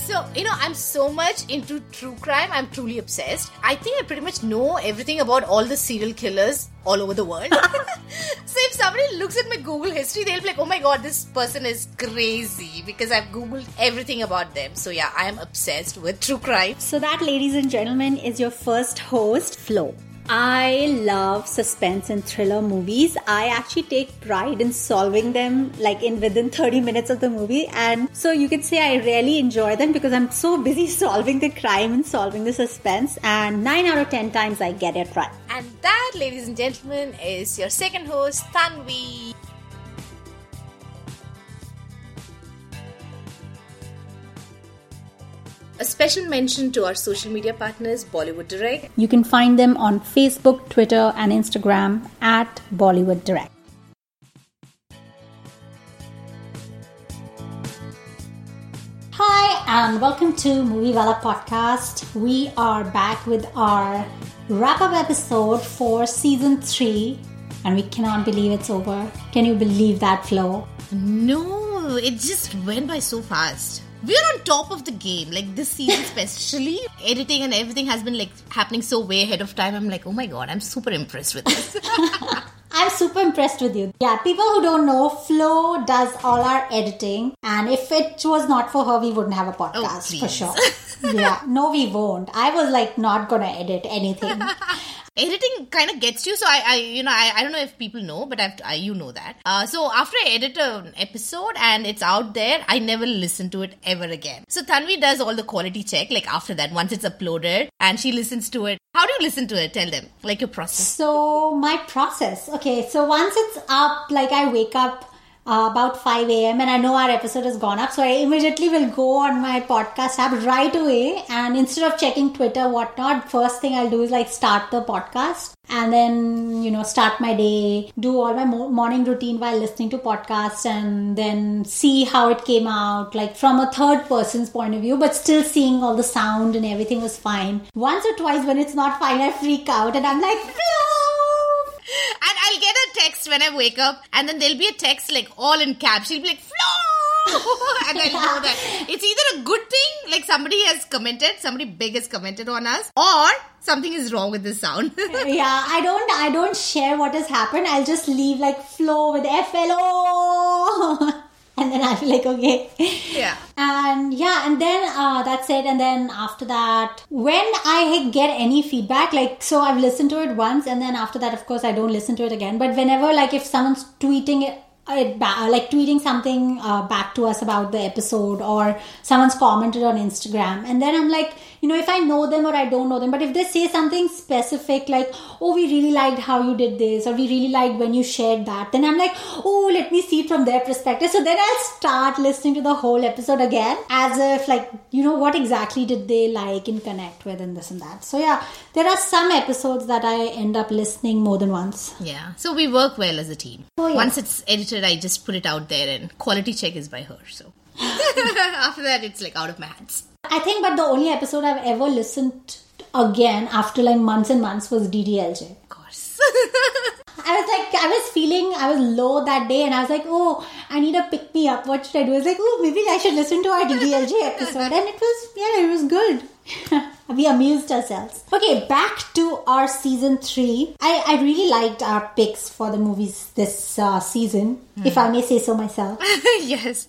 So, you know, I'm so much into true crime. I'm truly obsessed. I think I pretty much know everything about all the serial killers all over the world. so, if somebody looks at my Google history, they'll be like, oh my god, this person is crazy because I've Googled everything about them. So, yeah, I am obsessed with true crime. So, that, ladies and gentlemen, is your first host, Flo. I love suspense and thriller movies. I actually take pride in solving them like in within 30 minutes of the movie. And so you can say I really enjoy them because I'm so busy solving the crime and solving the suspense. And 9 out of 10 times I get it right. And that, ladies and gentlemen, is your second host, Tanvi. A special mention to our social media partners, Bollywood Direct. You can find them on Facebook, Twitter, and Instagram at Bollywood Direct. Hi, and welcome to Movie Wala Podcast. We are back with our wrap up episode for season three, and we cannot believe it's over. Can you believe that, Flo? No, it just went by so fast we're on top of the game like this season especially editing and everything has been like happening so way ahead of time i'm like oh my god i'm super impressed with this I'm super impressed with you. Yeah, people who don't know, Flo does all our editing, and if it was not for her, we wouldn't have a oh, podcast oh, for sure. yeah, no, we won't. I was like not gonna edit anything. editing kind of gets you. So I, I you know, I, I don't know if people know, but I've, I, you know that. Uh, so after I edit an episode and it's out there, I never listen to it ever again. So Tanvi does all the quality check, like after that, once it's uploaded, and she listens to it. How do you listen to it? Tell them, like your process. So my process. Okay, so once it's up, like I wake up uh, about 5 a.m. and I know our episode has gone up. So I immediately will go on my podcast app right away. And instead of checking Twitter, whatnot, first thing I'll do is like start the podcast and then, you know, start my day, do all my morning routine while listening to podcasts and then see how it came out, like from a third person's point of view, but still seeing all the sound and everything was fine. Once or twice when it's not fine, I freak out and I'm like, and I'll get a text when I wake up, and then there'll be a text like all in caps. She'll be like, Flo! and I know that it's either a good thing, like somebody has commented, somebody big has commented on us, or something is wrong with the sound. yeah, I don't, I don't share what has happened. I'll just leave like Flo with FLO. and then I'll be like, okay. Yeah. And yeah, and then uh, that's it. And then after that, when I get any feedback, like, so I've listened to it once, and then after that, of course, I don't listen to it again. But whenever, like, if someone's tweeting it, like tweeting something uh, back to us about the episode or someone's commented on Instagram and then I'm like you know if I know them or I don't know them but if they say something specific like oh we really liked how you did this or we really liked when you shared that then I'm like oh let me see it from their perspective so then I'll start listening to the whole episode again as if like you know what exactly did they like and connect with and this and that so yeah there are some episodes that I end up listening more than once yeah so we work well as a team oh, yeah. once it's edited I just put it out there and quality check is by her. So after that, it's like out of my hands. I think, but the only episode I've ever listened again after like months and months was DDLJ. Of course. I was like, I was feeling, I was low that day, and I was like, oh, I need a pick me up. What should I do? I was like, oh, maybe I should listen to our DDLJ episode, and it was, yeah, it was good. we amused ourselves. Okay, back to our season three. I, I really liked our picks for the movies this uh, season, mm. if I may say so myself. yes.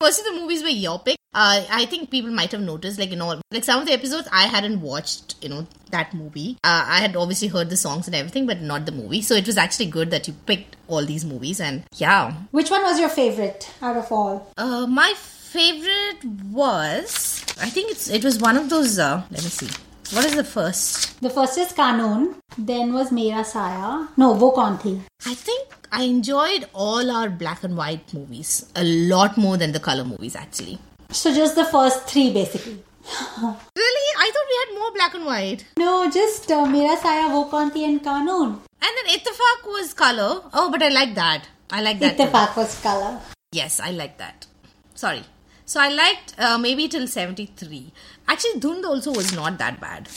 First, the movies were your pick. Uh, I think people might have noticed, like, you know, like some of the episodes I hadn't watched, you know, that movie. Uh, I had obviously heard the songs and everything, but not the movie. So it was actually good that you picked all these movies. And yeah. Which one was your favorite out of all? Uh, my favorite was I think it's it was one of those. Uh, let me see. What is the first? The first is Kanoon. Then was Mera Saya. No, Wo Kaun Thi. I think I enjoyed all our black and white movies a lot more than the color movies actually. So just the first three basically. really? I thought we had more black and white. No, just uh, Mera Saya, Wo Kaun Thi and Kanoon. And then Ittifaq was color. Oh, but I like that. I like that. Ittifaq too. was color. Yes, I like that. Sorry, so I liked uh, maybe till 73. Actually, Dhund also was not that bad.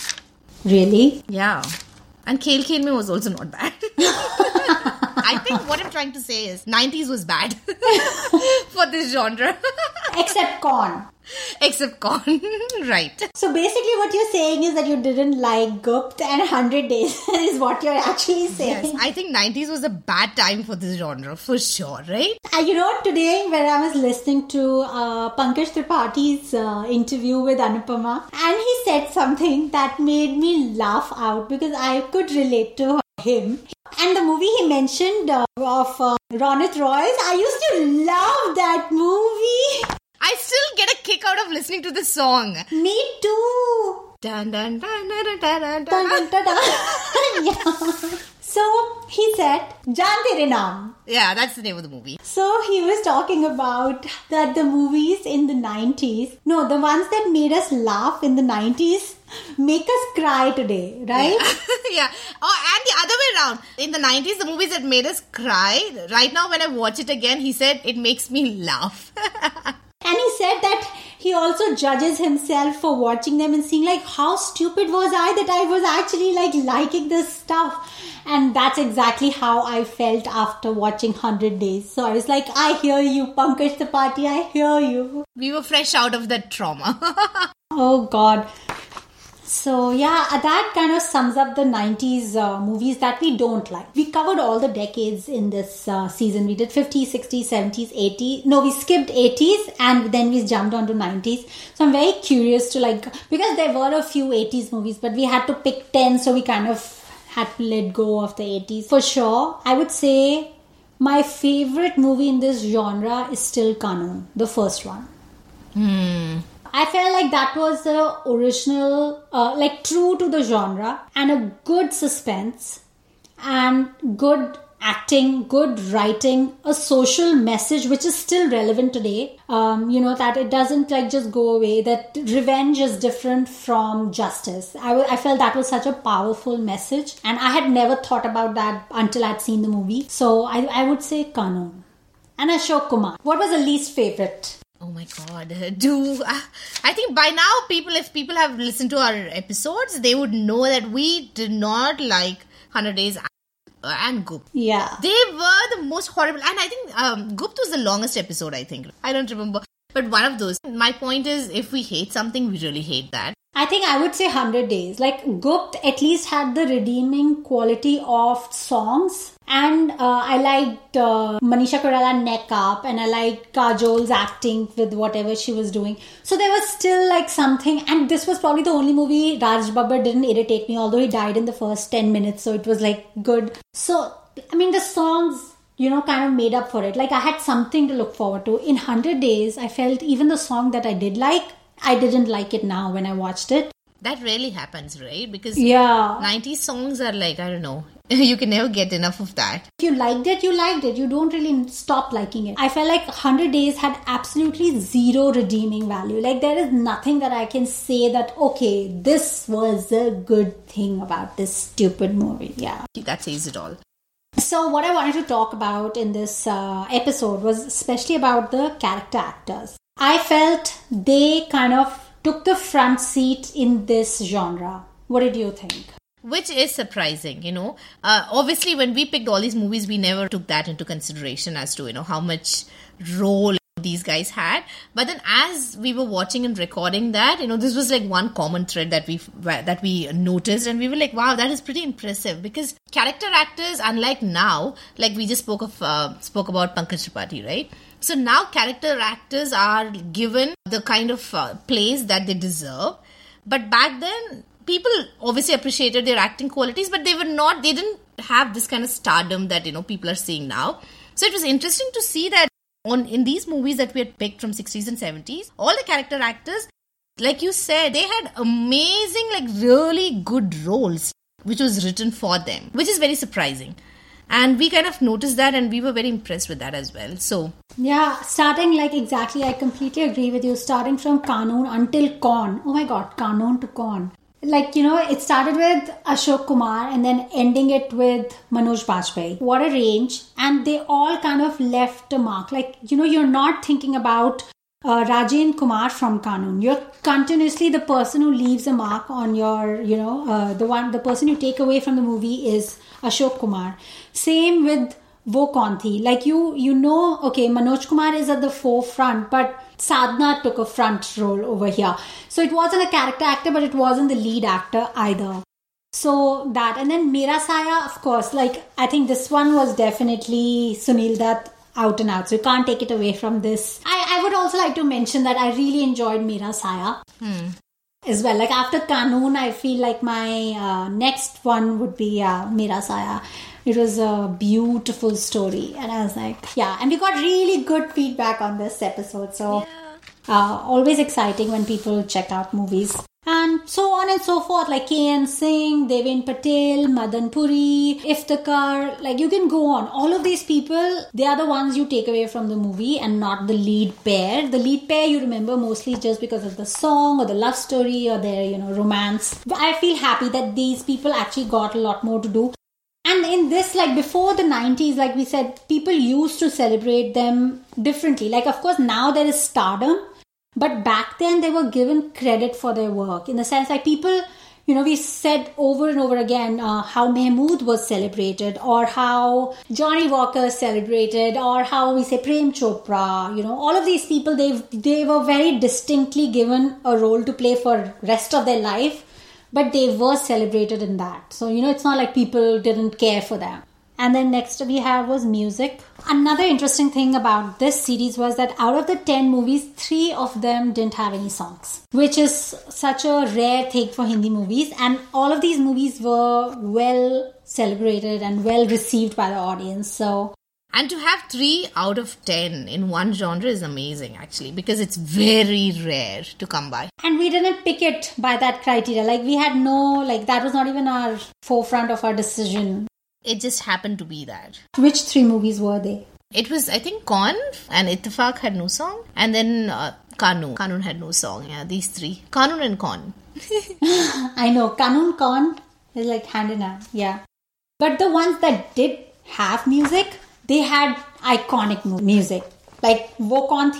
Really? Yeah. And Khel Khel Mein was also not bad. I think what I'm trying to say is 90s was bad for this genre. Except Kaun. Except Kaun. right. So basically, what you're saying is that you didn't like Gupt and 100 Days, is what you're actually saying. Yes, I think 90s was a bad time for this genre, for sure, right? Uh, you know, today when I was listening to uh, Pankaj Tripathi's uh, interview with Anupama, and he said something that made me laugh out because I could relate to him. And the movie he mentioned uh, of uh, Ronit Roy's, I used to love that movie. I still get a kick out of listening to this song. Me too. Dun, dun, dun, dun, dun, dun, Dun, dun. dun, dun, dun. yeah. So he said, Jaan Tere Naam. Yeah, that's the name of the movie. So he was talking about that the movies in the 90s, no, the ones that made us laugh in the 90s make us cry today, right? yeah. Oh, and the other way around. In the 90s, the movies that made us cry, right now when I watch it again, he said it makes me laugh. And he said that he also judges himself for watching them and seeing like how stupid was I that I was actually like liking this stuff. And that's exactly how I felt after watching 100 Days. So I was like, I hear you, Pankaj Tripathi, I hear you. we were fresh out of that trauma. Oh God. So yeah, uh, that kind of sums up the 90s uh, movies that we don't like. We covered all the decades in this uh, season. We did 50s, 60s, 70s, 80s. No, we skipped 80s and then we jumped onto 90s. So I'm very curious to like because there were a few 80s movies, but we had to pick 10, so we kind of had to let go of the 80s. For sure, I would say my favorite movie in this genre is still Kanun, the first one. I felt like that was the original, uh, like true to the genre, and a good suspense, and good acting, good writing, a social message which is still relevant today. Um, you know that it doesn't like just go away. That revenge is different from justice. I, w- I felt that was such a powerful message, and I had never thought about that until I'd seen the movie. So I, I would say Kanun. And Ashok Kumar. What was the least favorite? Oh my god. Do uh, I think by now people if people have listened to our episodes, they would know that we did not like 100 Days and- and Gupt. Yeah. They were the most horrible and I think um, Gupt was the longest episode I think. I don't remember. But one of those. My point is if we hate something, we really hate that. I think I would say 100 days. Like Gupt at least had the redeeming quality of songs. And uh, I liked uh, Manisha Koirala neck up and I liked Kajol's acting with whatever she was doing. So there was still like something. And this was probably the only movie Raj Babbar didn't irritate me, although he died in the first 10 minutes. So it was like good. So, I mean, the songs you know, kind of made up for it. Like I had something to look forward to. In 100 Days, I felt even the song that I did like, I didn't like it now when I watched it. That rarely happens, right? Because Yeah. 90s songs are like, I don't know. you can never get enough of that. If you liked it, you liked it. You don't really stop liking it. I felt like 100 Days had absolutely zero redeeming value. Like there is nothing that I can say that, okay, this was a good thing about this stupid movie. Yeah. That says it all. So, what I wanted to talk about in this uh, episode was especially about the character actors. I felt they kind of took the front seat in this genre. What did you think? Which is surprising, you know. Uh, obviously, when we picked all these movies, we never took that into consideration as to, you know, how much role these guys had. But then, as we were watching and recording that, you know, this was like one common thread that we that we noticed, and we were like, "Wow, that is pretty impressive." Because character actors, unlike now, like we just spoke of uh, spoke about Pankaj Tripathi, right? So now character actors are given the kind of uh, that they deserve. But back then, people obviously appreciated their acting qualities, but they were not, they didn't have this kind of stardom that, you know, people are seeing now. So it was interesting to see that on in these movies that we had picked from 60s and 70s, all the character actors, like you said, they had amazing, like really good roles, which was written for them, which is very surprising. And we kind of noticed that and we were very impressed with that as well. So Yeah, starting like exactly, I completely agree with you. Starting from Kanun until Kaun. Oh my god, Kanun to Kaun. Like, you know, it started with Ashok Kumar and then ending it with Manoj Bajpayee. What a range. And they all kind of left a mark. Like, you know, you're not thinking about uh, Kumar from Kanun. You're continuously the person who leaves a mark on your, you know, uh, the one, the person you take away from the movie is Ashok Kumar. Same with wo kaun thi like you you know okay manoj kumar is at the forefront but sadhna took a front role over here. So it wasn't a character actor but it wasn't the lead actor either. So that and then mera saya of course like i think this one was definitely sunil dutt out and out. So you can't take it away from this. I, I would also like to mention that i really enjoyed mera saya as well. Like after Kanoon, I feel like my uh, next one would be uh, Mera Saya. It was a beautiful story, and I was like, yeah. And we got really good feedback on this episode, so uh, always exciting when people check out movies. And so on and so forth, like K.N. Singh, Devin Patel, Madan Puri, Iftikhar, like you can go on. All of these people, they are the ones you take away from the movie and not the lead pair. The lead pair you remember mostly just because of the song or the love story or their, you know, romance. I feel happy that these people actually got a lot more to do. And in this, like before the 90s, like we said, people used to celebrate them differently. Like, of course, now there is stardom, but back then they were given credit for their work in the sense like people you know we said over and over again uh, how Mahmood was celebrated or how Johnny Walker celebrated or how we say Prem Chopra you know all of these people they they were very distinctly given a role to play for rest of their life but they were celebrated in that so you know it's not like people didn't care for them and then next we have was music. Another interesting thing about this series was that out of the 10 movies, three of them didn't have any songs, which is such a rare thing for Hindi movies. And all of these movies were well celebrated and well received by the audience. So And to have three out of ten in one genre is amazing, actually, because it's very rare to come by. and we didn't pick it by that criteria. Like we had no like that was not even our forefront of our decision. It just happened to be that. Which three movies were they? It was, I think, Kaun and Ittifaq had no song, and then uh, Kanun. Kanun had no song. Yeah, these three. Kanun and Kaun. I know Kanun Khan is like hand in hand, yeah. But the ones that did have music, they had iconic mu- music. Like Wokon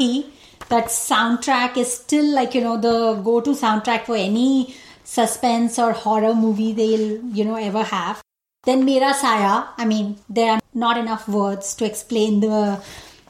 that soundtrack is still like, you know, the go to soundtrack for any suspense or horror movie they'll, you know, ever have. Then Mera Saya, I mean, there are not enough words to explain the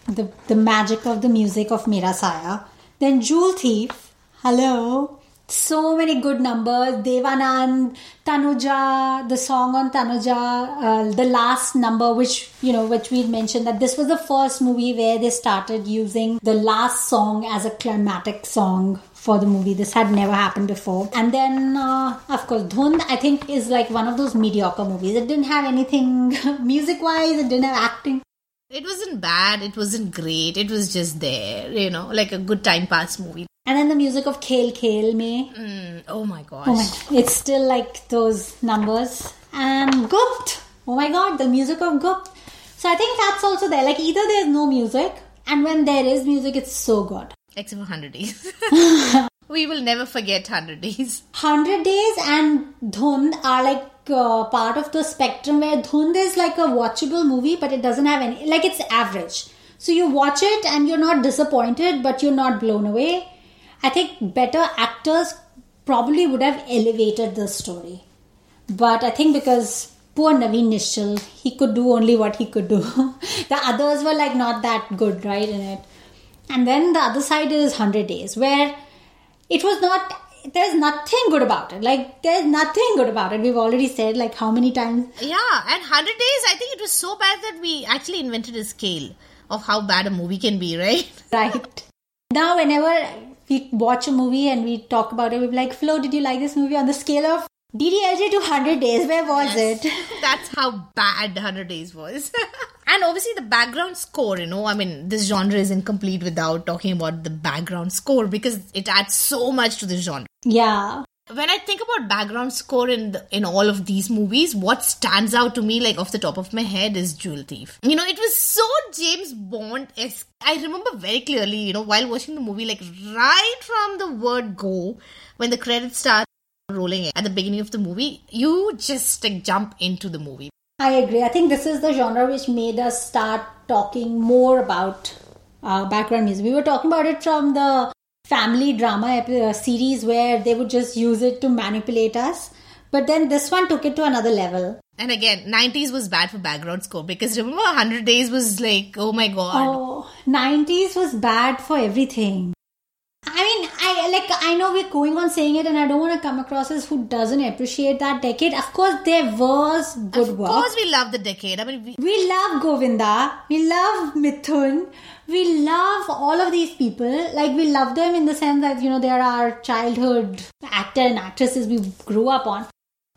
the, the magic of the music of Mera Saya. Then Jewel Thief, hello. So many good numbers. Devanand, Tanuja, the song on Tanuja, uh, the last number, which, you know, which we mentioned that this was the first movie where they started using the last song as a climatic song for the movie. This had never happened before. And then, uh, of course, Dhund, I think, is like one of those mediocre movies. It didn't have anything music wise, it didn't have acting. It wasn't bad, it wasn't great, it was just there, you know, like a good time pass movie. And then the music of Khel Khel Me. Mm, oh my gosh. Oh my god, it's still like those numbers. And Gupt. Oh my god, the music of Gupt. So I think that's also there. Like either there's no music, and when there is music, it's so good. Except for 100 Days. we will never forget 100 Days. 100 Days and Dhund are like uh, part of the spectrum where Dhund is like a watchable movie, but it doesn't have any, like it's average. So you watch it and you're not disappointed, but you're not blown away. I think better actors probably would have elevated the story. But I think because poor Naveen Nishchal, he could do only what he could do. the others were like not that good, right, in it. And then the other side is 100 Days, where it was not, there's nothing good about it. Like, there's nothing good about it. We've already said, like, how many times? Yeah, and 100 Days, I think it was so bad that we actually invented a scale of how bad a movie can be, right? Right. Now, whenever we watch a movie and we talk about it, we're like, Flo, did you like this movie on the scale of DDLJ to 100 Days? Where was it? That's how bad 100 Days was. and obviously, the background score, you know, I mean, this genre is incomplete without talking about the background score because it adds so much to the genre. Yeah. When I think about background score in the, in all of these movies, what stands out to me, like off the top of my head, is Jewel Thief. You know, it was so James Bond. I remember very clearly, you know, while watching the movie, like right from the word go, when the credits start rolling at the beginning of the movie, you just like jump into the movie. I agree. I think this is the genre which made us start talking more about uh, background music. We were talking about it from the family drama uh, series where they would just use it to manipulate us. But then this one took it to another level. And again, 90s was bad for background score because remember 100 Days was like, oh my god. Oh, 90s was bad for everything. I mean, I like I know we're going on saying it, and I don't want to come across as who doesn't appreciate that decade. Of course, there was good of work. Of course, we love the decade. I mean, we, We love Govinda. We love Mithun. We love all of these people. Like we love them in the sense that you know they are our childhood actor and actresses we grew up on.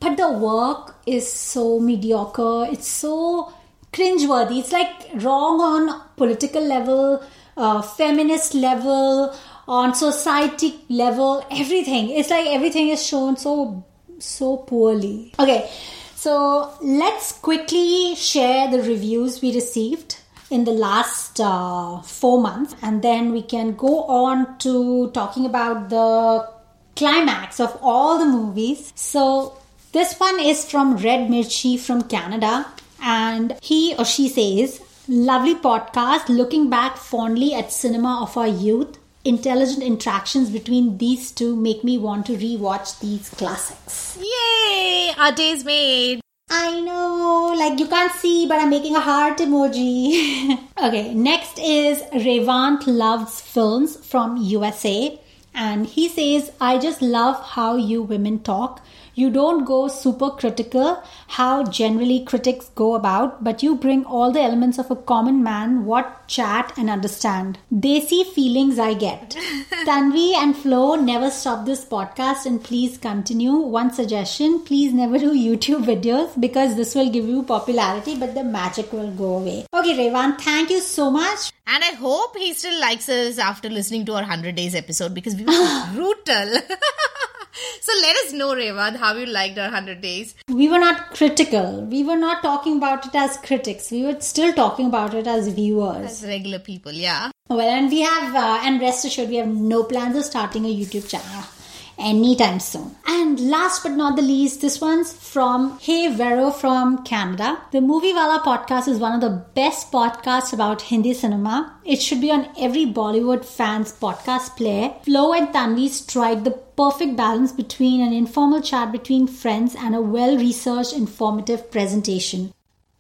But the work is so mediocre. It's so cringeworthy. It's like wrong on political level, uh, feminist level, on society level. Everything. It's like everything is shown so so poorly. Okay, so let's quickly share the reviews we received in the last uh, four months, and then we can go on to talking about the climax of all the movies. So this one is from Red Mirchi from Canada, and he or she says, Lovely podcast, looking back fondly at cinema of our youth. Intelligent interactions between these two make me want to rewatch these classics. yay! Our day's made. I know, like you can't see, but I'm making a heart emoji. okay, next is Revant Loves Films from USA. And he says, I just love how you women talk. You don't go super critical, how generally critics go about, but you bring all the elements of a common man, what chat and understand. Desi feelings I get. Tanvi and Flo never stop this podcast and please continue. One suggestion please never do YouTube videos because this will give you popularity, but the magic will go away. Okay, Revan, thank you so much. And I hope he still likes us after listening to our 100 days episode because we were brutal. so let us know, Revad, how you liked our 100 days. We were not critical. We were not talking about it as critics. We were still talking about it as viewers. As regular people, yeah. Well, and we have, uh, and rest assured, we have no plans of starting a YouTube channel anytime soon. And last but not the least, this one's from Hey Vero from Canada. The Movie Wala podcast is one of the best podcasts about Hindi cinema. It should be on every Bollywood fan's podcast player. Flo and Tanvi strike the perfect balance between an informal chat between friends and a well researched, informative presentation.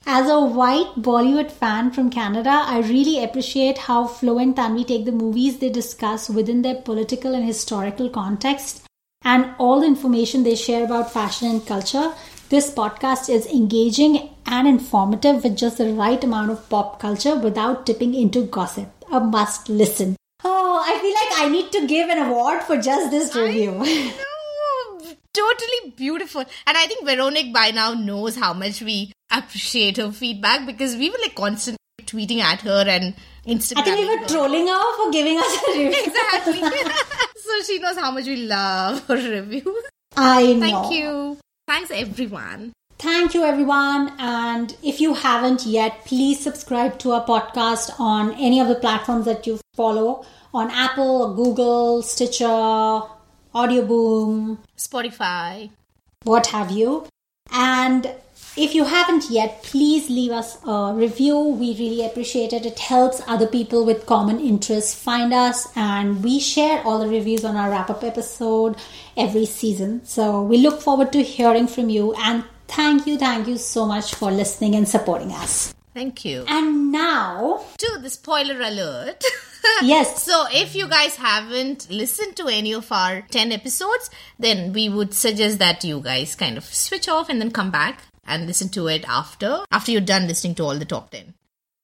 As a white Bollywood fan from Canada, I really appreciate how Flo and Tanvi take the movies they discuss within their political and historical context and all the information they share about fashion and culture. This podcast is engaging and informative with just the right amount of pop culture without tipping into gossip. A must listen. Oh, I feel like I need to give an award for just this review. No, totally beautiful. And I think Veronique by now knows how much we appreciate her feedback because we were like constantly tweeting at her and Instagram. I think we were trolling her for giving us a review. Exactly. so she knows how much we love her reviews. I know. Thank you. Thanks, everyone. Thank you, everyone. And if you haven't yet, please subscribe to our podcast on any of the platforms that you follow on Apple, Google, Stitcher, Audioboom, Spotify. what have you. And if you haven't yet, please leave us a review. We really appreciate it. It helps other people with common interests find us, and we share all the reviews on our wrap up episode every season. So we look forward to hearing from you. And thank you, thank you so much for listening and supporting us. Thank you. And now, to the spoiler alert. yes, So, if you guys haven't listened to any of our 10 episodes, then we would suggest that you guys kind of switch off and then come back and listen to it after after you're done listening to all the top 10.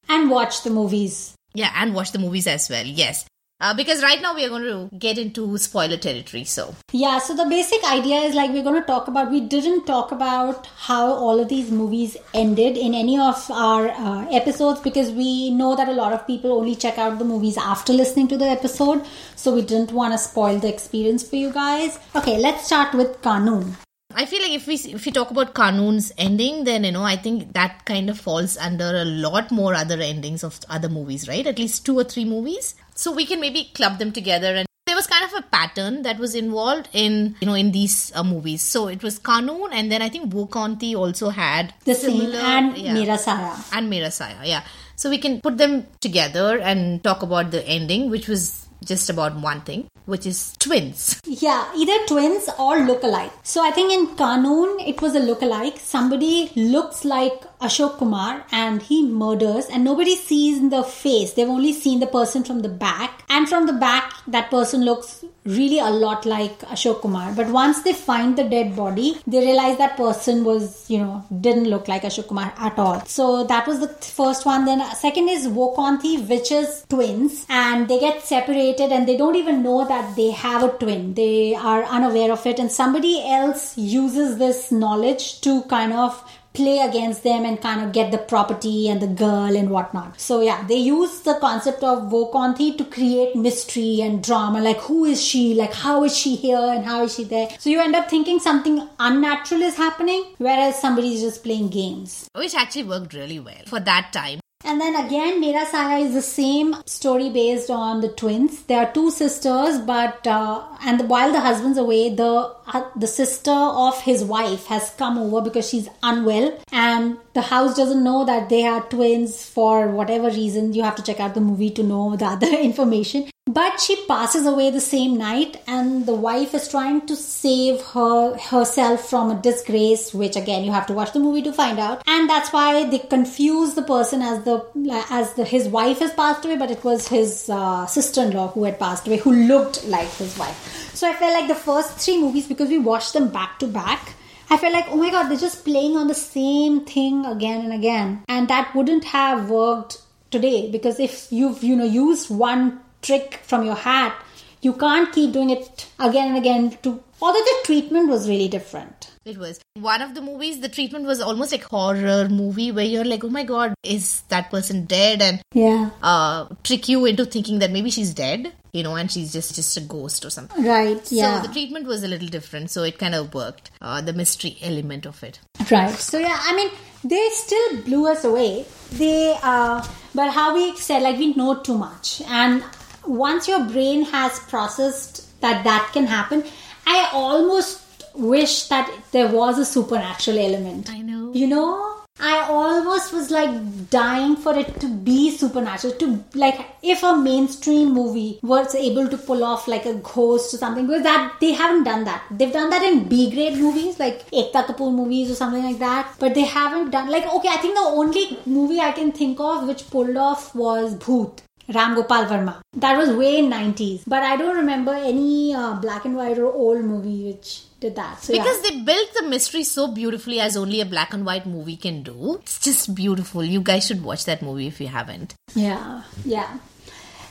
and watch the movies. Yeah, and watch the movies as well. Yes. Uh, because right now we are going to get into spoiler territory. So, Yeah, so the basic idea is like we're going to talk about. We didn't talk about how all of these movies ended in any of our uh, episodes because we know that a lot of people only check out the movies after listening to the episode. So we didn't want to spoil the experience for you guys. Okay, let's start with Kanun. I feel like if we if we talk about Kanun's ending, then you know I think that kind of falls under a lot more other endings of other movies, right? At least two or three movies. So we can maybe club them together and there was kind of a pattern that was involved in you know in these uh, movies. So it was Kanun and then I think Wo Kaun Thi also had The same similar- and yeah. Mera Saya. and Mera Saya, yeah. So we can put them together and talk about the ending, which was just about one thing, which is twins. Yeah, either twins or look-alike. So I think in Kanoon it was a look-alike. Somebody looks like Ashok Kumar and he murders and nobody sees the face. They've only seen the person from the back. And from the back that person looks really a lot like Ashok Kumar. But once they find the dead body, they realize that person was, you know, didn't look like Ashok Kumar at all. So that was the first one. Then second is Wo Kaun Thi, which is twins, and they get separated and they don't even know that they have a twin. They are unaware of it, and somebody else uses this knowledge to kind of play against them and kind of get the property and the girl and whatnot. So yeah, they use the concept of Wo Kaun Thi to create mystery and drama. Like who is she? Like how is she here and how is she there? So you end up thinking something unnatural is happening, whereas somebody is just playing games. Which actually worked really well for that time. And then again, Mera Saya is the same story based on the twins. There are two sisters, but uh, and while the husband's away, the the sister of his wife has come over because she's unwell, and the house doesn't know that they are twins for whatever reason. You have to check out the movie to know the other information. But she passes away the same night, and the wife is trying to save her herself from a disgrace, which again you have to watch the movie to find out. And that's why they confuse the person as the as the his wife has passed away, but it was his uh, sister-in-law who had passed away, who looked like his wife. So I felt like the first three movies because we watched them back to back. I felt like, oh my god, they're just playing on the same thing again and again. And that wouldn't have worked today because if you've, you know, used one trick from your hat, you can't keep doing it again and again to although the treatment was really different. It was one of the movies. The treatment was almost like horror movie where you're like, "Oh my god, is that person dead?" and yeah, uh, trick you into thinking that maybe she's dead, you know, and she's just just a ghost or something. Right. Yeah. So the treatment was a little different, so it kind of worked. Uh, the mystery element of it. Right. So yeah, I mean, they still blew us away. They, uh, but how we said, like we know too much, and once your brain has processed that that can happen, I almost wish that there was a supernatural element. I know. You know? I almost was like dying for it to be supernatural. To like, if a mainstream movie was able to pull off like a ghost or something, because that they haven't done that. They've done that in B grade movies, like Ekta Kapoor movies or something like that. But they haven't done like okay. I think the only movie I can think of which pulled off was Bhoot. Ram Gopal Varma. That was way in 90s. But I don't remember any uh, black and white or old movie which did that. So, because yeah. they built the mystery so beautifully as only a black and white movie can do. It's just beautiful. You guys should watch that movie if you haven't. Yeah, yeah.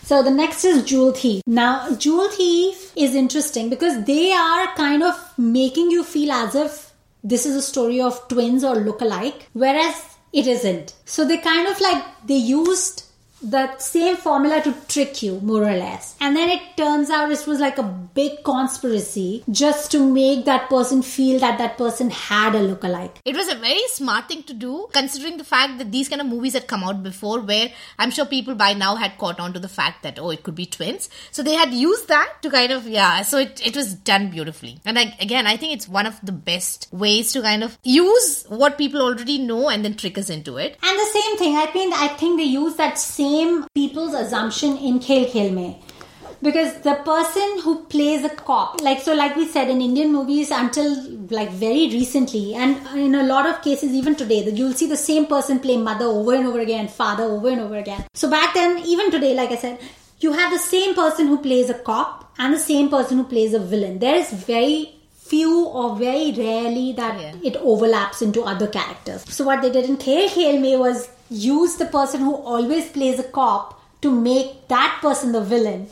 So the next is Jewel Thief. Now, Jewel Thief is interesting because they are kind of making you feel as if this is a story of twins or look-alike, whereas it isn't. So they kind of like they used the same formula to trick you, more or less. And then it turns out it was like a big conspiracy just to make that person feel that that person had a look-alike. It was a very smart thing to do, considering the fact that these kind of movies had come out before, where I'm sure people by now had caught on to the fact that, oh, it could be twins. So they had used that to kind of, yeah, so it, it was done beautifully. And I, again, I think it's one of the best ways to kind of use what people already know and then trick us into it. And the same thing, I mean, I think they use that same same people's assumption in Khel Khel Mein. Because the person who plays a cop like so like we said in indian movies until like very recently and in a lot of cases even today that you'll see the same person play mother over and over again father over and over again. So back then even today like i said you have the same person who plays a cop and the same person who plays a villain. There is very few or very rarely that yeah. it overlaps into other characters so what they did in Khel Khel Mein was use the person who always plays a cop to make that person the villain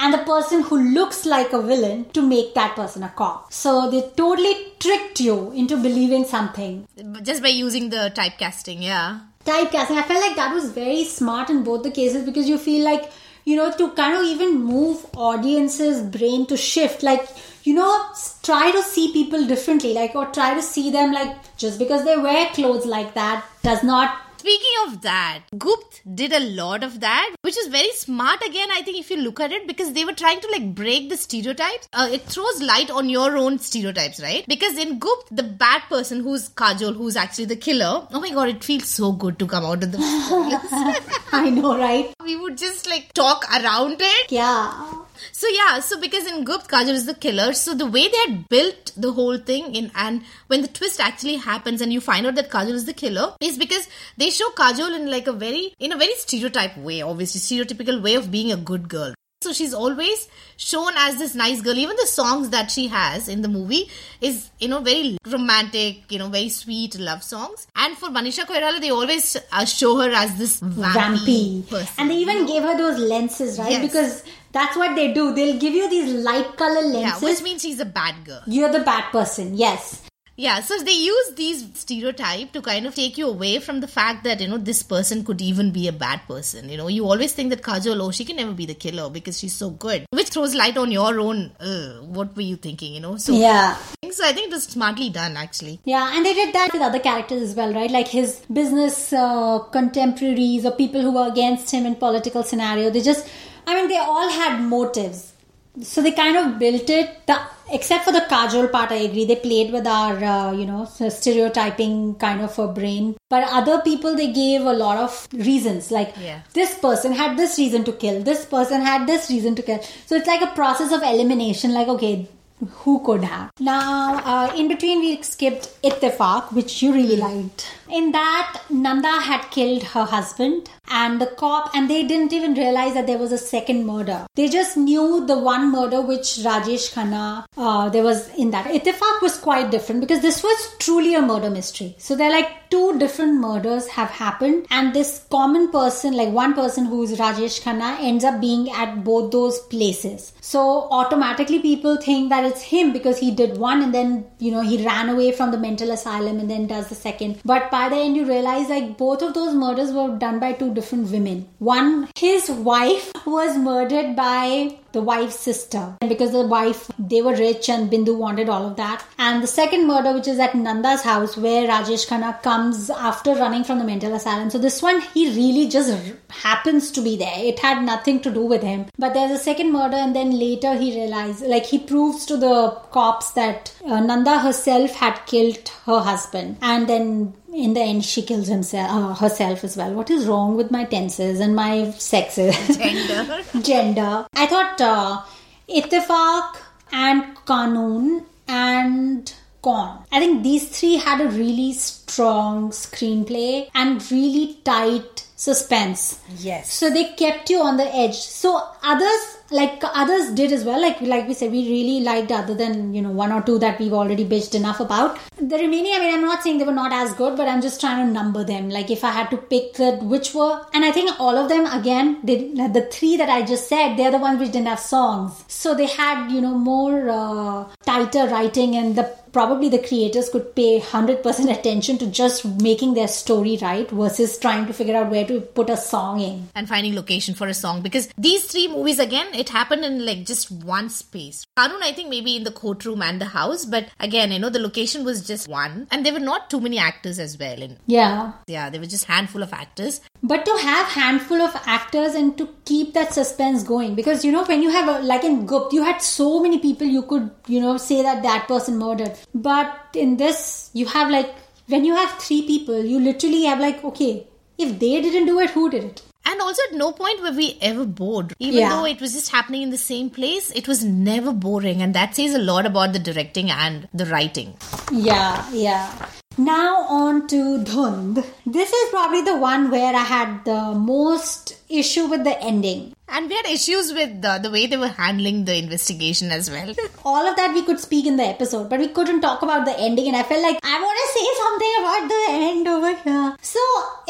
and the person who looks like a villain to make that person a cop. So they totally tricked you into believing something. Just by using the typecasting, yeah. Typecasting. I felt like that was very smart in both the cases because you feel like, you know, to kind of even move audiences' brain to shift. Like, you know, try to see people differently, like, or try to see them like just because they wear clothes like that does not Speaking of that, Gupt did a lot of that, which is very smart again, I think, if you look at it, because they were trying to like break the stereotypes. Uh, it throws light on your own stereotypes, right? Because in Gupt, the bad person who's Kajol, who's actually the killer, oh my god, it feels so good to come out of the. I know, right? we would just like talk around it. Yeah. So yeah, so because in Gupt Kajol is the killer, so the way they had built the whole thing in and when the twist actually happens and you find out that Kajol is the killer is because they show Kajol in like a very in a very stereotype way, obviously stereotypical way of being a good girl. So she's always shown as this nice girl. Even the songs that she has in the movie is, you know, very romantic, you know, very sweet love songs. And for Manisha Koirala, they always uh, show her as this vampy, Vampy. person. And they even gave her those lenses, right? Yes. Because that's what they do. They'll give you these light color yeah, lenses. which means she's a bad girl. You're the bad person, yes. Yeah, so they use these stereotype to kind of take you away from the fact that you know this person could even be a bad person. You know, you always think that Kajol, oh, she can never be the killer because she's so good, which throws light on your own. Uh, what were you thinking? You know, so Yeah. so I think it was smartly done actually. Yeah, and they did that with other characters as well, right? Like his business uh, contemporaries or people who were against him in political scenario. They just, I mean, they all had motives. So they kind of built it. The, except for the Kajol part, I agree. They played with our, uh, you know, stereotyping kind of a brain. But other people, they gave a lot of reasons. Like Yeah. this person had this reason to kill. This person had this reason to kill. So it's like a process of elimination. Like okay, who could have? Now, uh, in between, we skipped Ittifaq, which you really liked. In that, Nanda had killed her husband and the cop, and they didn't even realize that there was a second murder. They just knew the one murder which Rajesh Khanna, uh, there was in that. Ittifaq was quite different because this was truly a murder mystery. So they're like two different murders have happened, and this common person, like one person who's Rajesh Khanna, ends up being at both those places. So automatically people think that it's him because he did one and then, you know, he ran away from the mental asylum and then does the second. But by the end, you realize like both of those murders were done by two different women. One, his wife was murdered by the wife's sister. And because the wife, they were rich and Bindu wanted all of that. And the second murder, which is at Nanda's house, where Rajesh Khanna comes after running from the mental asylum. So this one, he really just happens to be there. It had nothing to do with him. But there's a second murder, and then later he realizes, like, he proves to the cops that uh, Nanda herself had killed her husband. And then in the end, she kills himself, uh, herself as well. What is wrong with my tenses and my sexes? Gender. gender. I thought uh, Ittifaq and Kanun and Kaun. I think these three had a really strong screenplay and really tight suspense. Yes. So they kept you on the edge. So others, like others did as well. Like like we said, we really liked other than you know one or two that we've already bitched enough about. The remaining, I mean, I'm not saying they were not as good, but I'm just trying to number them. Like if I had to pick the which were, and I think all of them again, they, the three that I just said, they're the ones which didn't have songs. So they had you know more uh, tighter writing, and the probably the creators could pay 100% attention to just making their story right versus trying to figure out where to put a song in. and finding location for a song. Because these three movies again it happened in like just one space. Kanoon I think maybe in the courtroom and the house. But again you know the location was just one. And there were not too many actors as well and Yeah. yeah there were just handful of actors. But to have handful of actors and to keep that suspense going. Because you know when you have a, like in Gupt you had so many people you could you know say that that person murdered but in this you have like when you have three people you literally have like okay if they didn't do it who did it and also at no point were we ever bored even Yeah. though it was just happening in the same place it was never boring and that says a lot about the directing and the writing Yeah, yeah. Now on to Dhund. This is probably the one where I had the most issue with the ending. and we had issues with the, the way they were handling the investigation as well All of that we could speak in the episode, but we couldn't talk about the ending, and I felt like I want to say something about the end over here. So,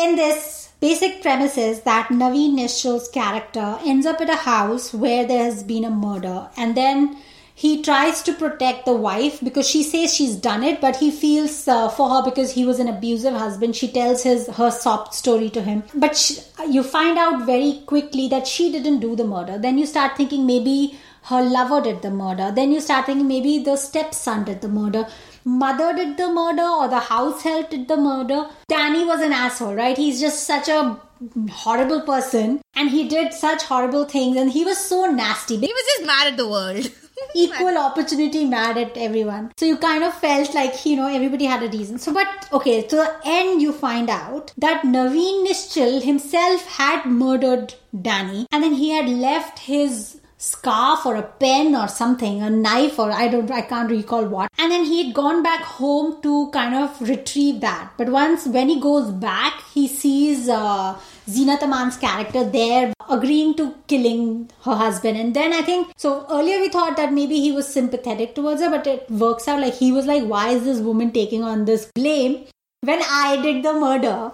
in this basic premise is that Naveen Nishchal's character ends up at a house where there has been a murder, and then he tries to protect the wife because she says she's done it but he feels uh, for her because he was an abusive husband she tells his her sob story to him but she, you find out very quickly that she didn't do the murder then you start thinking maybe her lover did the murder then you start thinking maybe the stepson did the murder mother did the murder or the house help did the murder. Danny was an asshole, right? He's just such a horrible person and he did such horrible things and he was so nasty. He was just mad at the world. equal opportunity mad at everyone. So you kind of felt like, you know, everybody had a reason. So, but okay, to the end, you find out that Naveen Nishchal himself had murdered Danny and then he had left his scarf or a pen or something, a knife or I don't, I can't recall what. And then he had gone back home to kind of retrieve that. But once, when he goes back, he sees uh, Zeenat Aman's character there agreeing to killing her husband. And then I think, so earlier we thought that maybe he was sympathetic towards her, but it works out like he was like, why is this woman taking on this blame when I did the murder?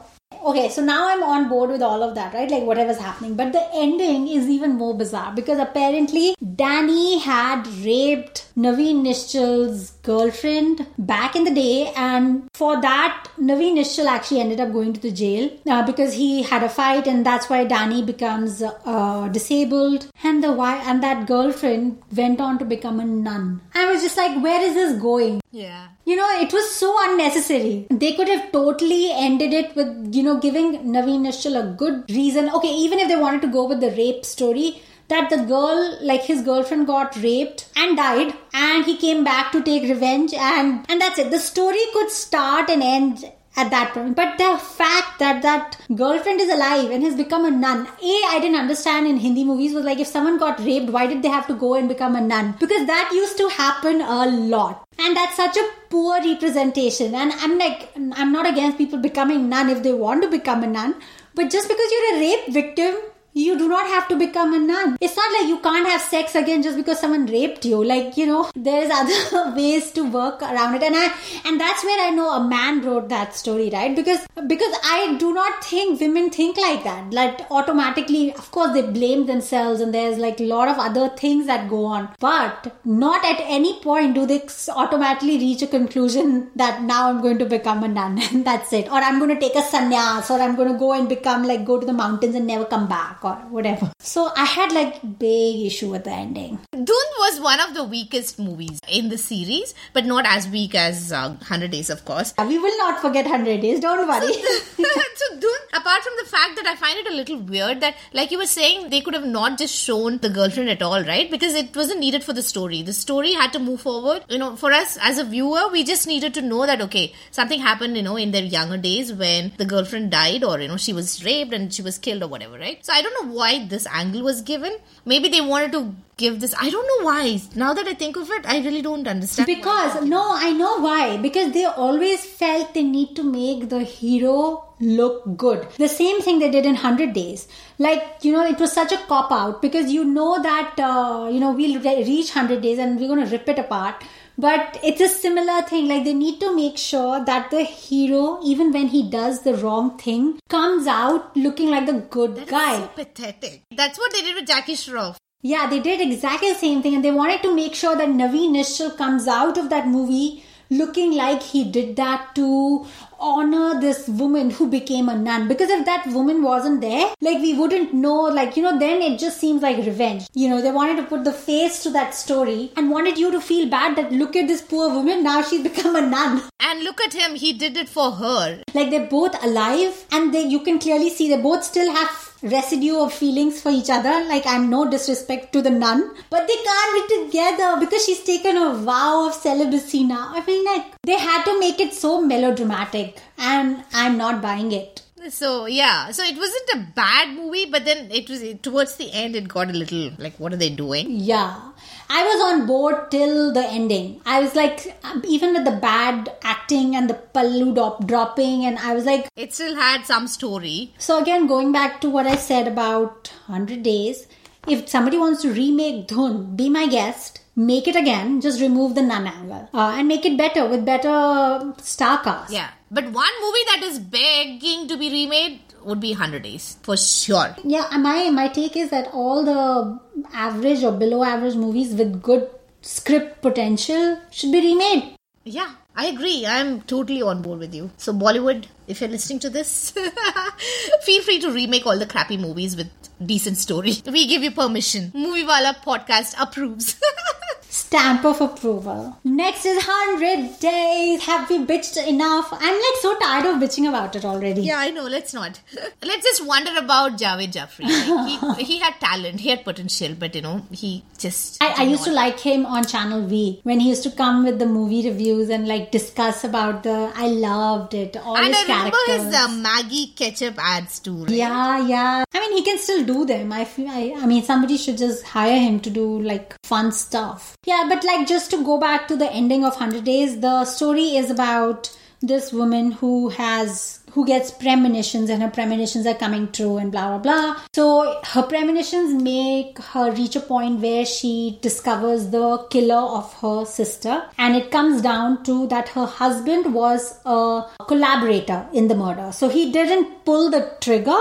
Okay so now i'm on board with all of that right? Like whatever's happening. But the ending is even more bizarre because apparently danny had raped naveen nishchal's girlfriend back in the day. And for that naveen nishchal actually ended up going to the jail uh, because he had a fight and that's why danny becomes uh, disabled. And the why and that girlfriend went on to become a nun. I was just like where is this going? Yeah you know, it was so unnecessary. They could have totally ended it with, you know, giving Naveen Nishchal a good reason. Okay, even if they wanted to go with the rape story, that the girl like his girlfriend got raped and died and he came back to take revenge and and that's it the story could start and end at that point. But the fact that that girlfriend is alive and has become a nun, A, I didn't understand in Hindi movies was like if someone got raped, why did they have to go and become a nun? Because that used to happen a lot. And that's such a poor representation. And I'm like, I'm not against people becoming nun if they want to become a nun. But just because you're a rape victim you do not have to become a nun. It's not like you can't have sex again just because someone raped you. Like, you know, there's other ways to work around it. And I and that's where I know a man wrote that story, right? Because because I do not think women think like that. Like automatically, of course they blame themselves and there's like a lot of other things that go on. But not at any point do they automatically reach a conclusion that now I'm going to become a nun and that's it. Or I'm going to take a sannyas or I'm going to go and become like go to the mountains and never come back or whatever. So I had like big issue with the ending. Dhund was one of the weakest movies in the series, but not as weak as uh, 100 Days, of course. We will not forget 100 Days, don't worry. so Dhund, apart from the fact that I find it a little weird that, like you were saying, they could have not just shown the girlfriend at all, right? Because it wasn't needed for the story. The story had to move forward. You know, for us as a viewer, we just needed to know that, okay, something happened, you know, in their younger days when the girlfriend died or, you know, she was raped and she was killed or whatever, right? So I don't know why this angle was given. Maybe they wanted to give this. I don't know why. Now that I think of it, I really don't understand. Because, no, I know why. Because they always felt they need to make the hero look good. The same thing they did in 100 Days. Like, you know, it was such a cop out because you know that, uh, you know, we'll reach 100 Days and we're going to rip it apart but it's a similar thing like they need to make sure that the hero even when he does the wrong thing comes out looking like the good that guy. so pathetic. That's what they did with jackie shroff. Yeah they did exactly the same thing and they wanted to make sure that naveen nishchal comes out of that movie looking like he did that to honor this woman who became a nun. Because if that woman wasn't there like we wouldn't know like you know then it just seems like revenge. You know they wanted to put the face to that story and wanted you to feel bad that look at this poor woman. Now she's become a nun. And look at him. He did it for her. Like they're both alive and they you can clearly see they both still have residue of feelings for each other. Like, I'm no disrespect to the nun, but they can't be together because she's taken a vow of celibacy now. I mean, like, they had to make it so melodramatic, and I'm not buying it. So yeah, so it wasn't a bad movie, but then it was towards the end. It got a little like, what are they doing? Yeah, I was on board till the ending. I was like, even with the bad acting and the pallu drop, dropping, and I was like, it still had some story. So again, going back to what I said about Hundred Days, if somebody wants to remake Dhund, be my guest make it again, just remove the nun angle uh, and make it better with better star cast. Yeah, but one movie that is begging to be remade would be 100 Days for sure. Yeah, my my take is that all the average or below average movies with good script potential should be remade. Yeah, I agree. I'm totally on board with you. So, Bollywood, if you're listening to this, feel free to remake all the crappy movies with decent story. We give you permission. Movie Wala podcast approves. Stamp of approval. Next is 100 days. Have we bitched enough? I'm like so tired of bitching about it already. Yeah, I know. Let's not. Let's just wonder about Javed Jaffrey. Like, he, he had talent, he had potential, but you know, he just. I, I used to like him on Channel V when he used to come with the movie reviews and like discuss about the. I loved it. All And his I remember characters. his uh, Maggi ketchup ads too. Right? Yeah, yeah. I mean, he can still do them. I feel. I, I mean, somebody should just hire him to do like fun stuff. Yeah, but like just to go back to the ending of Hundred Days, the story is about this woman who has who gets premonitions and her premonitions are coming true and blah blah blah. So her premonitions make her reach a point where she discovers the killer of her sister, and it comes down to that her husband was a collaborator in the murder. So he didn't pull the trigger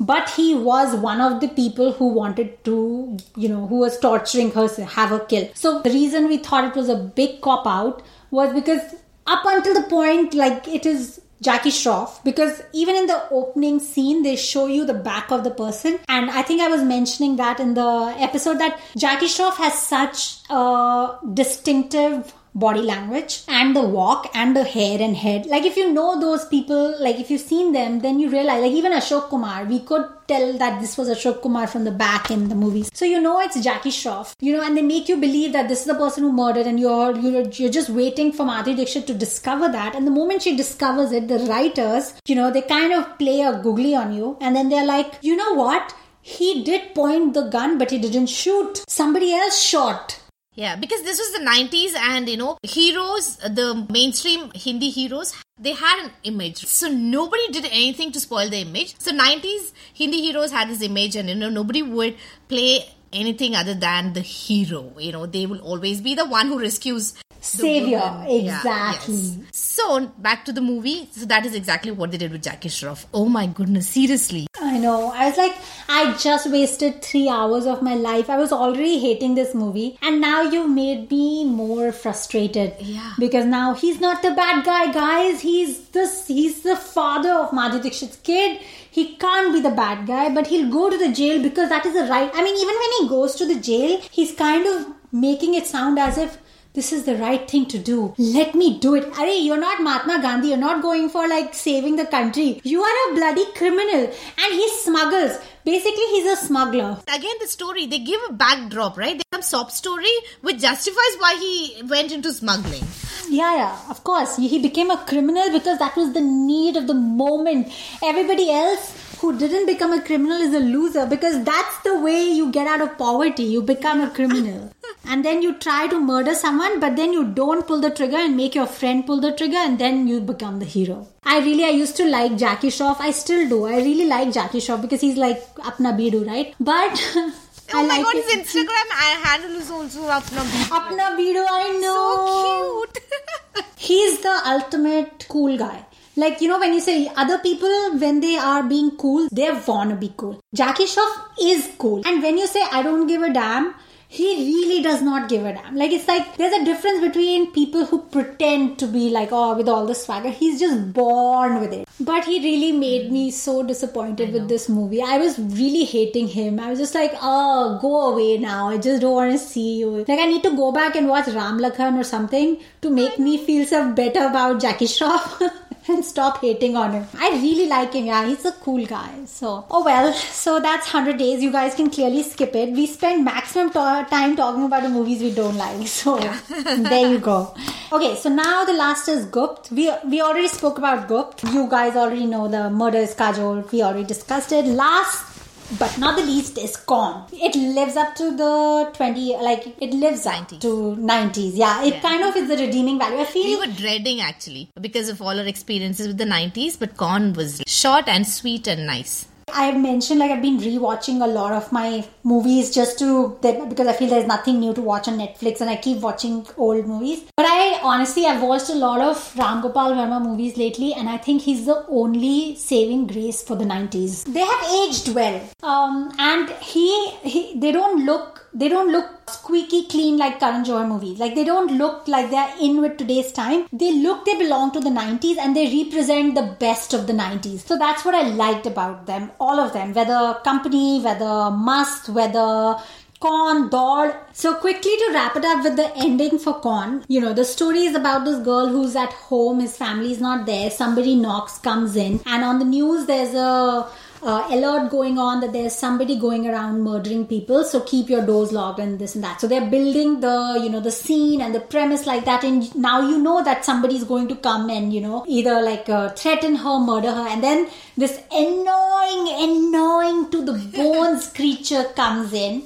but he was one of the people who wanted to you know who was torturing her have her killed. So the reason we thought it was a big cop out was because up until the point like it is Jackie Shroff because even in the opening scene they show you the back of the person. And I think I was mentioning that in the episode that Jackie Shroff has such a distinctive body language and the walk and the hair and head. Like if you know those people, like if you've seen them, then you realize like even Ashok Kumar, we could tell that this was Ashok Kumar from the back in the movies. So you know it's Jackie Shroff, you know, and they make you believe that this is the person who murdered, and you're you're you're just waiting for Madhuri Dixit to discover that. And the moment she discovers it, the writers, you know, they kind of play a googly on you, and then they're like, you know what? He did point the gun, but he didn't shoot. Somebody else shot. Yeah, because this was the 90s and you know, heroes, the mainstream Hindi heroes, they had an image. So nobody did anything to spoil the image. So 90s Hindi heroes had this image and you know, nobody would play anything other than the hero. You know, they will always be the one who rescues Savior. Yeah, exactly. yes. So back to the movie. So that is exactly what they did with Jackie Shroff. Oh my goodness, seriously. I know. I was like, I just wasted three hours of my life. I was already hating this movie, and now you made me more frustrated. Yeah. Because now he's not the bad guy, guys. He's this. He's the father of Madhuri Dixit's kid. He can't be the bad guy, but he'll go to the jail because that is the right. I mean, even when he goes to the jail, he's kind of making it sound as if this is the right thing to do. Let me do it. Arey, you're not Mahatma Gandhi. You're not going for like saving the country. You are a bloody criminal. And he smuggles. Basically, he's a smuggler. Again, the story, they give a backdrop, right? They have sob story which justifies why he went into smuggling. Yeah, yeah, of course. He became a criminal because that was the need of the moment. Everybody else who didn't become a criminal is a loser because that's the way you get out of poverty. You become a criminal. and then you try to murder someone, but then you don't pull the trigger and make your friend pull the trigger, and then you become the hero. I really, I used to like Jackie Shroff. I still do. I really like Jackie Shroff because he's like Apna Bidu, right? But. Oh I my like god, his Instagram handle is also Apna Bhidu. Apna Bidu, I know. So cute. he's the ultimate cool guy. Like, you know, when you say other people, when they are being cool, they wanna be cool. Jackie Shroff is cool. And when you say, I don't give a damn, he really does not give a damn. Like, it's like there's a difference between people who pretend to be like, oh, with all the swagger. He's just born with it. But he really made me so disappointed with this movie. I was really hating him. I was just like, oh, go away now. I just don't want to see you. Like, I need to go back and watch Ram Lakhan or something to make me feel some better about Jackie Shroff. and stop hating on him. I really like him. Yeah, he's a cool guy. So, oh well. So that's 100 days. You guys can clearly skip it. We spend maximum to- time talking about the movies we don't like. So, there you go. Okay, so now the last is Gupt. We we already spoke about Gupt. You guys already know the murder is Kajol. We already discussed it. Last but not the least is Kaun. It lives up to the 20, like it lives up 90s. to 90s. Yeah, it Yeah. kind of is the redeeming value. I feel We were dreading actually because of all our experiences with the 90s, but Kaun was short and sweet and nice. I have mentioned like I've been rewatching a lot of my movies just to because I feel there's nothing new to watch on Netflix and I keep watching old movies. But I honestly I've watched a lot of Ram Gopal Verma movies lately and I think he's the only saving grace for the 90s. They have aged well. Um and he, he they don't look they don't look squeaky clean like Karan Johar movies. Like they don't look like they're in with today's time. They look they belong to the 90s and they represent the best of the 90s. So that's what I liked about them. All of them, whether Company, whether Mast, whether Kaun, Daud. So quickly to wrap it up with the ending for Kaun, you know, the story is about this girl who's at home, his family is not there, somebody knocks, comes in, and on the news there's a uh, alert going on that there's somebody going around murdering people so keep your doors locked and this and that. So they're building the you know the scene and the premise like that and now you know that somebody's going to come and you know either like uh, threaten her murder her and then this annoying annoying to the bones creature comes in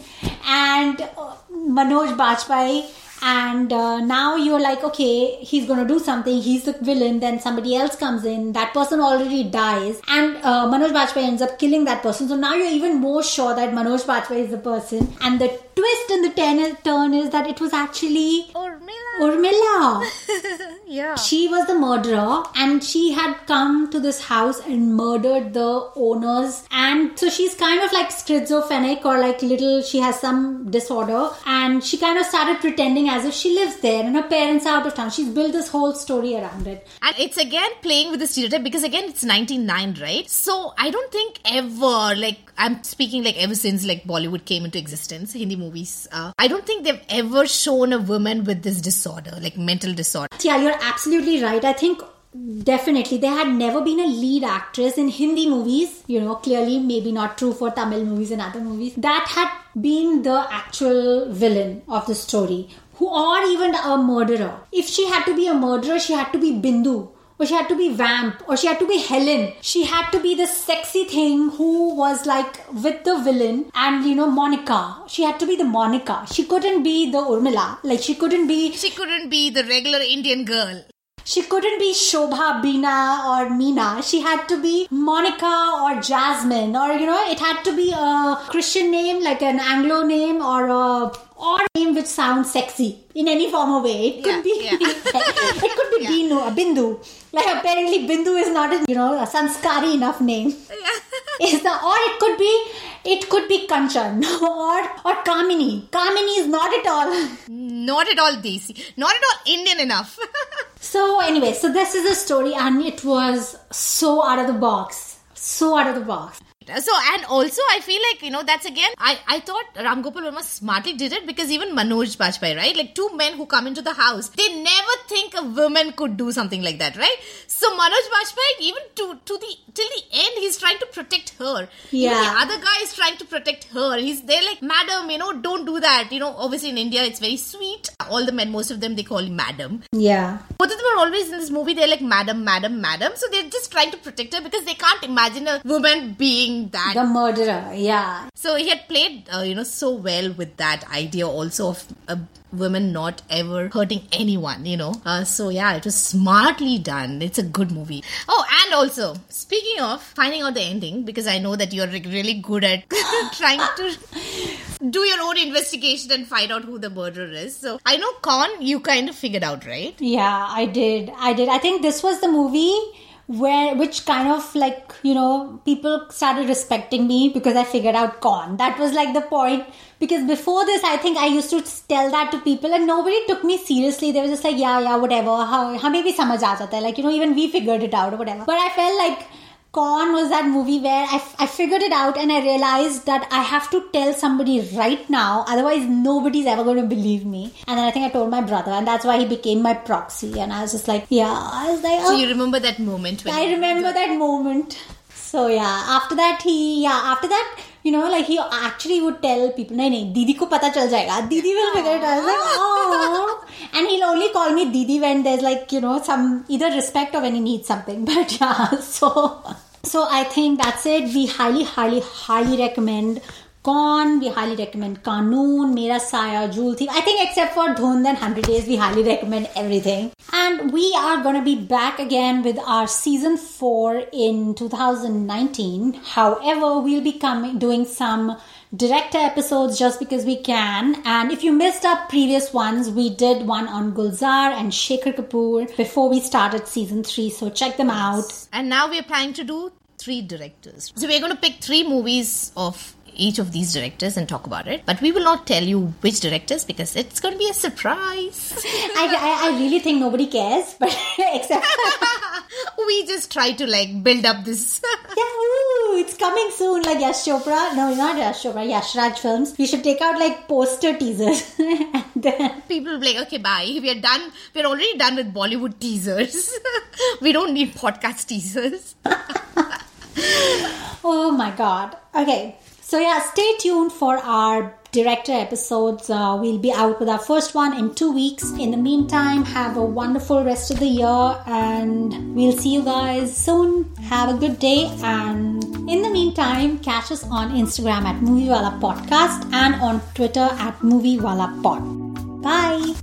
and uh, manoj bajpayee and uh, now you're like okay he's gonna do something. He's the villain. Then somebody else comes in. That person already dies. And uh, manoj bajpayee ends up killing that person. So now you're even more sure that manoj bajpayee is the person. And the twist in the ten- turn is that it was actually Urmila. urmila yeah. she was the murderer and she had come to this house and murdered the owners and so she's kind of like schizophrenic or like little she has some disorder and she kind of started pretending as if she lives there and her parents are out of town she's built this whole story around it And it's again playing with the stereotype because again it's 99, right? So I don't think ever, like I'm speaking like ever since like Bollywood came into existence, Hindi movies, uh, I don't think they've ever shown a woman with this disorder, like mental disorder. yeah you're absolutely right. I think definitely there had never been a lead actress in hindi movies you know clearly maybe not true for tamil movies and other movies that had been the actual villain of the story who or even a murderer. If she had to be a murderer she had to be bindu or she had to be vamp or she had to be helen. She had to be the sexy thing who was like with the villain and you know monica. She had to be the monica. She couldn't be the urmila. Like she couldn't be She couldn't be the regular Indian girl. She couldn't be Shobha, Bina, or Meena. She had to be Monica or Jasmine, or you know, it had to be a Christian name, like an Anglo name, or a or name which sounds sexy in any form of way. It could Yeah, be, yeah. it could be Binu, a Bindu. Like apparently, Bindu is not a you know a sanskari enough name. Is the or it could be it could be Kanchan or or Kamini. Kamini is not at all. Not at all Desi. Not at all Indian enough. So anyway, so this is the story, and it was so out of the box, so out of the box. So and also I feel like you know that's again I I thought Ram Gopal Verma smartly did it because even Manoj Bajpayee right? Like two men who come into the house they never think a woman could do something like that right? So Manoj Bajpayee even to to the till the end he's trying to protect her. Even Yeah. the other guy is trying to protect her. He's there like madam you know don't do that. You know obviously in India it's very sweet. All the men most of them they call you madam. Yeah, both of them are always in this movie they're like madam madam madam. So they're just trying to protect her because they can't imagine a woman being that the murderer. Yeah, so he had played uh, you know so well with that idea also of a woman not ever hurting anyone you know uh, so yeah it was smartly done it's a good movie oh and also speaking of finding out the ending because i know that you're really good at trying to do your own investigation and find out who the murderer is so i know kaun you kind of figured out right yeah, I did. I did. I think this was the movie where which kind of like you know people started respecting me because i figured out kaun. That was like the point. Because before this i think i used to tell that to people and nobody took me seriously. They were just like yeah yeah whatever. How maybe samajh hai. like you know even we figured it out or whatever. But i felt like Kaun was that movie where I, I figured it out and I realized that I have to tell somebody right now, otherwise nobody's ever going to believe me. And then I think I told my brother, and that's why he became my proxy. And I was just like, yeah, I was like, so oh, you remember that moment when I remember that moment. So yeah, after that he, yeah, after that, you know like he actually would tell people nahi nahi didi will figure it out. Like, oh. And he'll only call me didi when there's like you know some either respect or when he needs something. But yeah so so i think that's it. We highly highly highly recommend we highly recommend Kanoon, Mera Saya, Jewel Thief. I think except for Dhund and 100 Days, we highly recommend everything. And we are going to be back again with our season 4 in 2019. However, we'll be coming doing some director episodes just because we can. And if you missed our previous ones, we did one on Gulzar and Shekhar Kapoor before we started season 3. So check them out. And now we're planning to do three directors. So we're going to pick three movies of each of these directors and talk about it. But we will not tell you which directors because it's going to be a surprise. I, I, I really think nobody cares, but except we just try to like build up this. yeah, ooh, it's coming soon, like Yash Chopra. No, not Yash Chopra, Yash Raj films. We should take out like poster teasers. and then People will be like, okay, bye. We are done. We're already done with Bollywood teasers. we don't need podcast teasers. Oh my god. Okay. So yeah, stay tuned for our director episodes. Uh, we'll be out with our first one in two weeks. In the meantime, have a wonderful rest of the year and we'll see you guys soon. Have a good day and in the meantime, catch us on Instagram at Moviewala Podcast and on Twitter at Moviewala Pod. Bye.